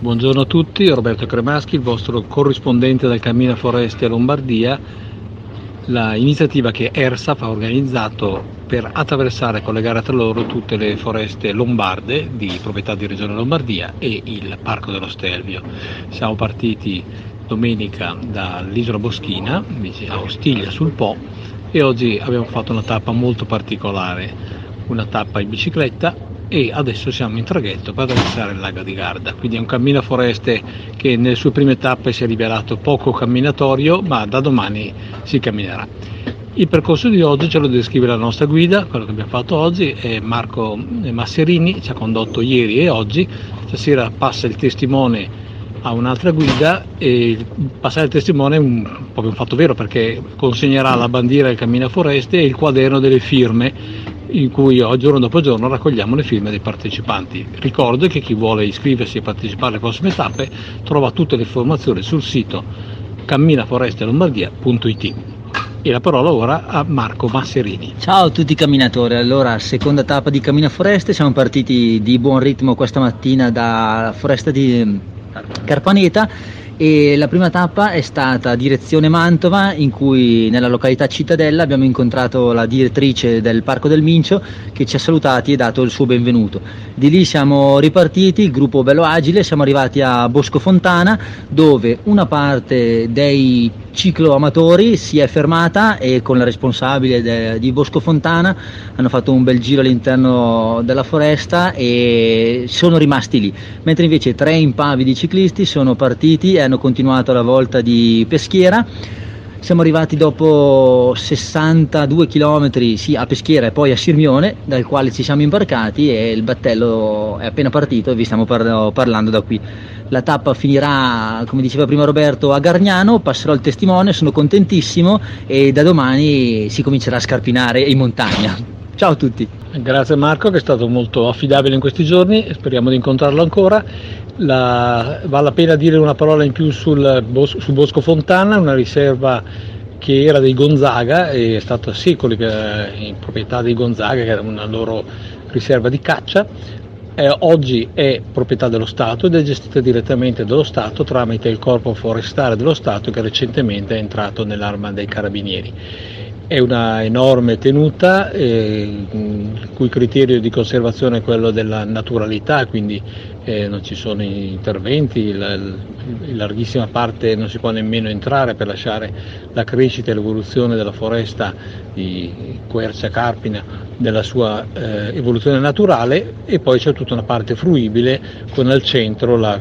Buongiorno a tutti, Roberto Cremaschi, il vostro corrispondente del Cammina Foreste Lombardia, l'iniziativa che ERSAF ha organizzato per attraversare e collegare tra loro tutte le foreste lombarde di proprietà di Regione Lombardia e il Parco dello Stelvio. Siamo partiti domenica dall'isola Boschina, a Ostiglia sul Po, e oggi abbiamo fatto una tappa molto particolare, una tappa in bicicletta e adesso siamo in traghetto per attraversare il lago di Garda. Quindi è un cammino foreste che nelle sue prime tappe si è rivelato poco camminatorio, ma da domani si camminerà. Il percorso di oggi ce lo descrive la nostra guida, quello che abbiamo fatto oggi, è Marco Masserini, ci ha condotto ieri e oggi, stasera passa il testimone a un'altra guida e passare il testimone è un, proprio un fatto vero perché consegnerà la bandiera del Cammino Foreste e il quaderno delle firme in cui giorno dopo giorno raccogliamo le firme dei partecipanti. Ricordo che chi vuole iscriversi e partecipare alle prossime tappe trova tutte le informazioni sul sito camminaforestelombardia.it e la parola ora a Marco Masserini. Ciao a tutti i camminatori, allora seconda tappa di Cammina Foreste, siamo partiti di buon ritmo questa mattina da Foresta di Carpaneta e la prima tappa è stata direzione Mantova in cui nella località Cittadella abbiamo incontrato la direttrice del Parco del Mincio che ci ha salutati e dato il suo benvenuto. Di lì siamo ripartiti, il gruppo bello agile, siamo arrivati a Bosco Fontana dove una parte dei cicloamatori si è fermata e con la responsabile de, di Bosco Fontana hanno fatto un bel giro all'interno della foresta e sono rimasti lì, mentre invece tre impavidi ciclisti sono partiti e hanno continuato la volta di Peschiera. Siamo arrivati dopo 62 km sì, a Peschiera e poi a Sirmione, dal quale ci siamo imbarcati e il battello è appena partito e vi stiamo par- parlando da qui. La tappa finirà, come diceva prima Roberto, a Gargnano, passerò il testimone, sono contentissimo e da domani si comincerà a scarpinare in montagna. Ciao a tutti. Grazie Marco che è stato molto affidabile in questi giorni, speriamo di incontrarlo ancora. La, vale la pena dire una parola in più sul, su Bosco Fontana, una riserva che era dei Gonzaga e è stata secoli in proprietà dei Gonzaga, che era una loro riserva di caccia eh, oggi è proprietà dello Stato ed è gestita direttamente dallo Stato tramite il corpo forestale dello Stato che recentemente è entrato nell'arma dei carabinieri. È una enorme tenuta, eh, il cui criterio di conservazione è quello della naturalità, quindi eh, non ci sono interventi, la, in larghissima parte non si può nemmeno entrare per lasciare la crescita e l'evoluzione della foresta di Quercia Carpina nella sua eh, evoluzione naturale e poi c'è tutta una parte fruibile con al centro la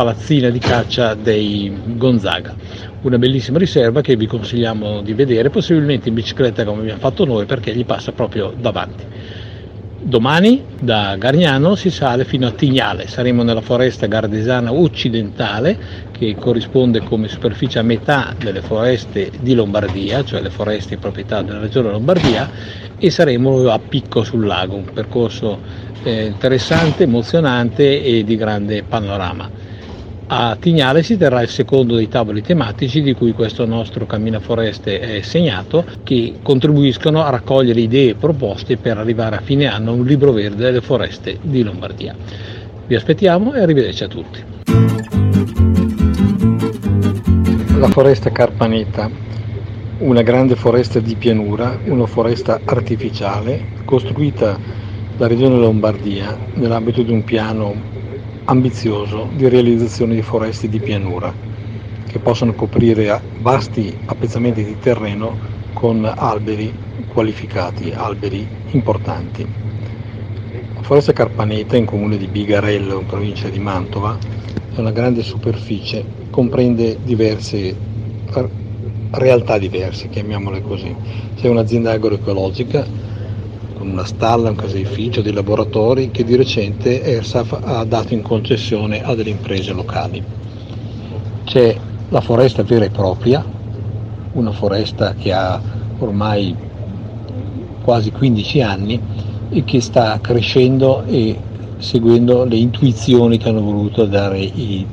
palazzina di caccia dei Gonzaga una bellissima riserva che vi consigliamo di vedere, possibilmente in bicicletta come abbiamo fatto noi perché gli passa proprio davanti. Domani da Gargnano si sale fino a Tignale, saremo nella foresta gardesana occidentale che corrisponde come superficie a metà delle foreste di Lombardia, cioè le foreste di proprietà della regione Lombardia e saremo a picco sul lago, un percorso eh, interessante, emozionante e di grande panorama. A Tignale si terrà il secondo dei tavoli tematici di cui questo nostro Cammina Foreste è segnato, che contribuiscono a raccogliere idee e proposte per arrivare a fine anno a un libro verde delle foreste di Lombardia. Vi aspettiamo e arrivederci a tutti. La foresta Carpaneta, una grande foresta di pianura, una foresta artificiale costruita da Regione Lombardia nell'ambito di un piano ambizioso di realizzazione di foreste di pianura che possono coprire vasti appezzamenti di terreno con alberi qualificati, alberi importanti. La foresta Carpaneta in comune di Bigarello, in provincia di Mantova, è una grande superficie, comprende diverse realtà diverse, chiamiamole così. C'è un'azienda agroecologica con una stalla, un caseificio, dei laboratori che di recente ERSAF ha dato in concessione a delle imprese locali. c'è la foresta vera e propria, una foresta che ha ormai quasi 15 anni e che sta crescendo e seguendo le intuizioni che hanno voluto dare i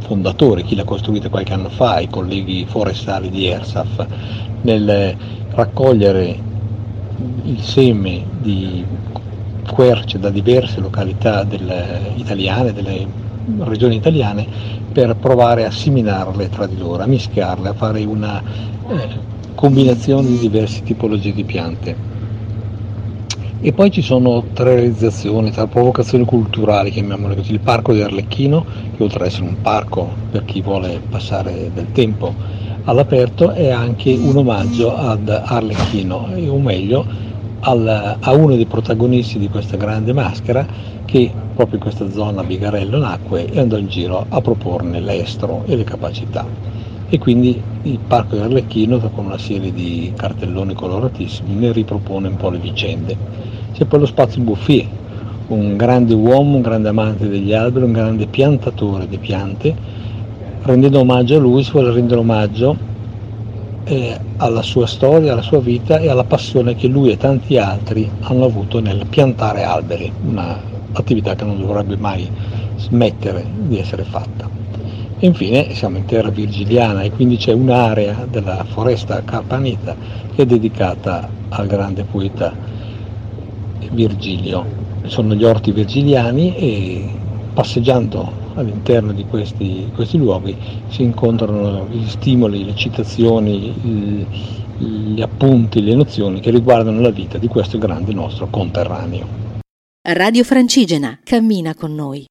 fondatori, chi l'ha costruita qualche anno fa, i colleghi forestali di ERSAF, nel raccogliere il seme di querce da diverse località del, italiane, delle regioni italiane, per provare a seminarle tra di loro, a mischiarle, a fare una eh, combinazione di diverse tipologie di piante. E poi ci sono tre realizzazioni, tre provocazioni culturali, chiamiamole così, il parco di Arlecchino, che oltre ad essere un parco per chi vuole passare del tempo all'aperto, è anche un omaggio ad Arlecchino, o meglio al, a uno dei protagonisti di questa grande maschera che proprio in questa zona Bigarello nacque e andò in giro a proporne l'estro e le capacità. E quindi il Parco di Arlecchino, con una serie di cartelloni coloratissimi, ne ripropone un po' le vicende. C'è poi lo spazio Bouffier, un grande uomo, un grande amante degli alberi, un grande piantatore di piante. Rendendo omaggio a lui si vuole rendere omaggio eh, alla sua storia, alla sua vita e alla passione che lui e tanti altri hanno avuto nel piantare alberi, un'attività che non dovrebbe mai smettere di essere fatta. Infine siamo in terra virgiliana e quindi c'è un'area della foresta carpanita che è dedicata al grande poeta Virgilio. Sono gli orti virgiliani e passeggiando all'interno di questi, questi luoghi si incontrano gli stimoli, le citazioni, gli appunti, le nozioni che riguardano la vita di questo grande nostro conterraneo. Radio Francigena cammina con noi.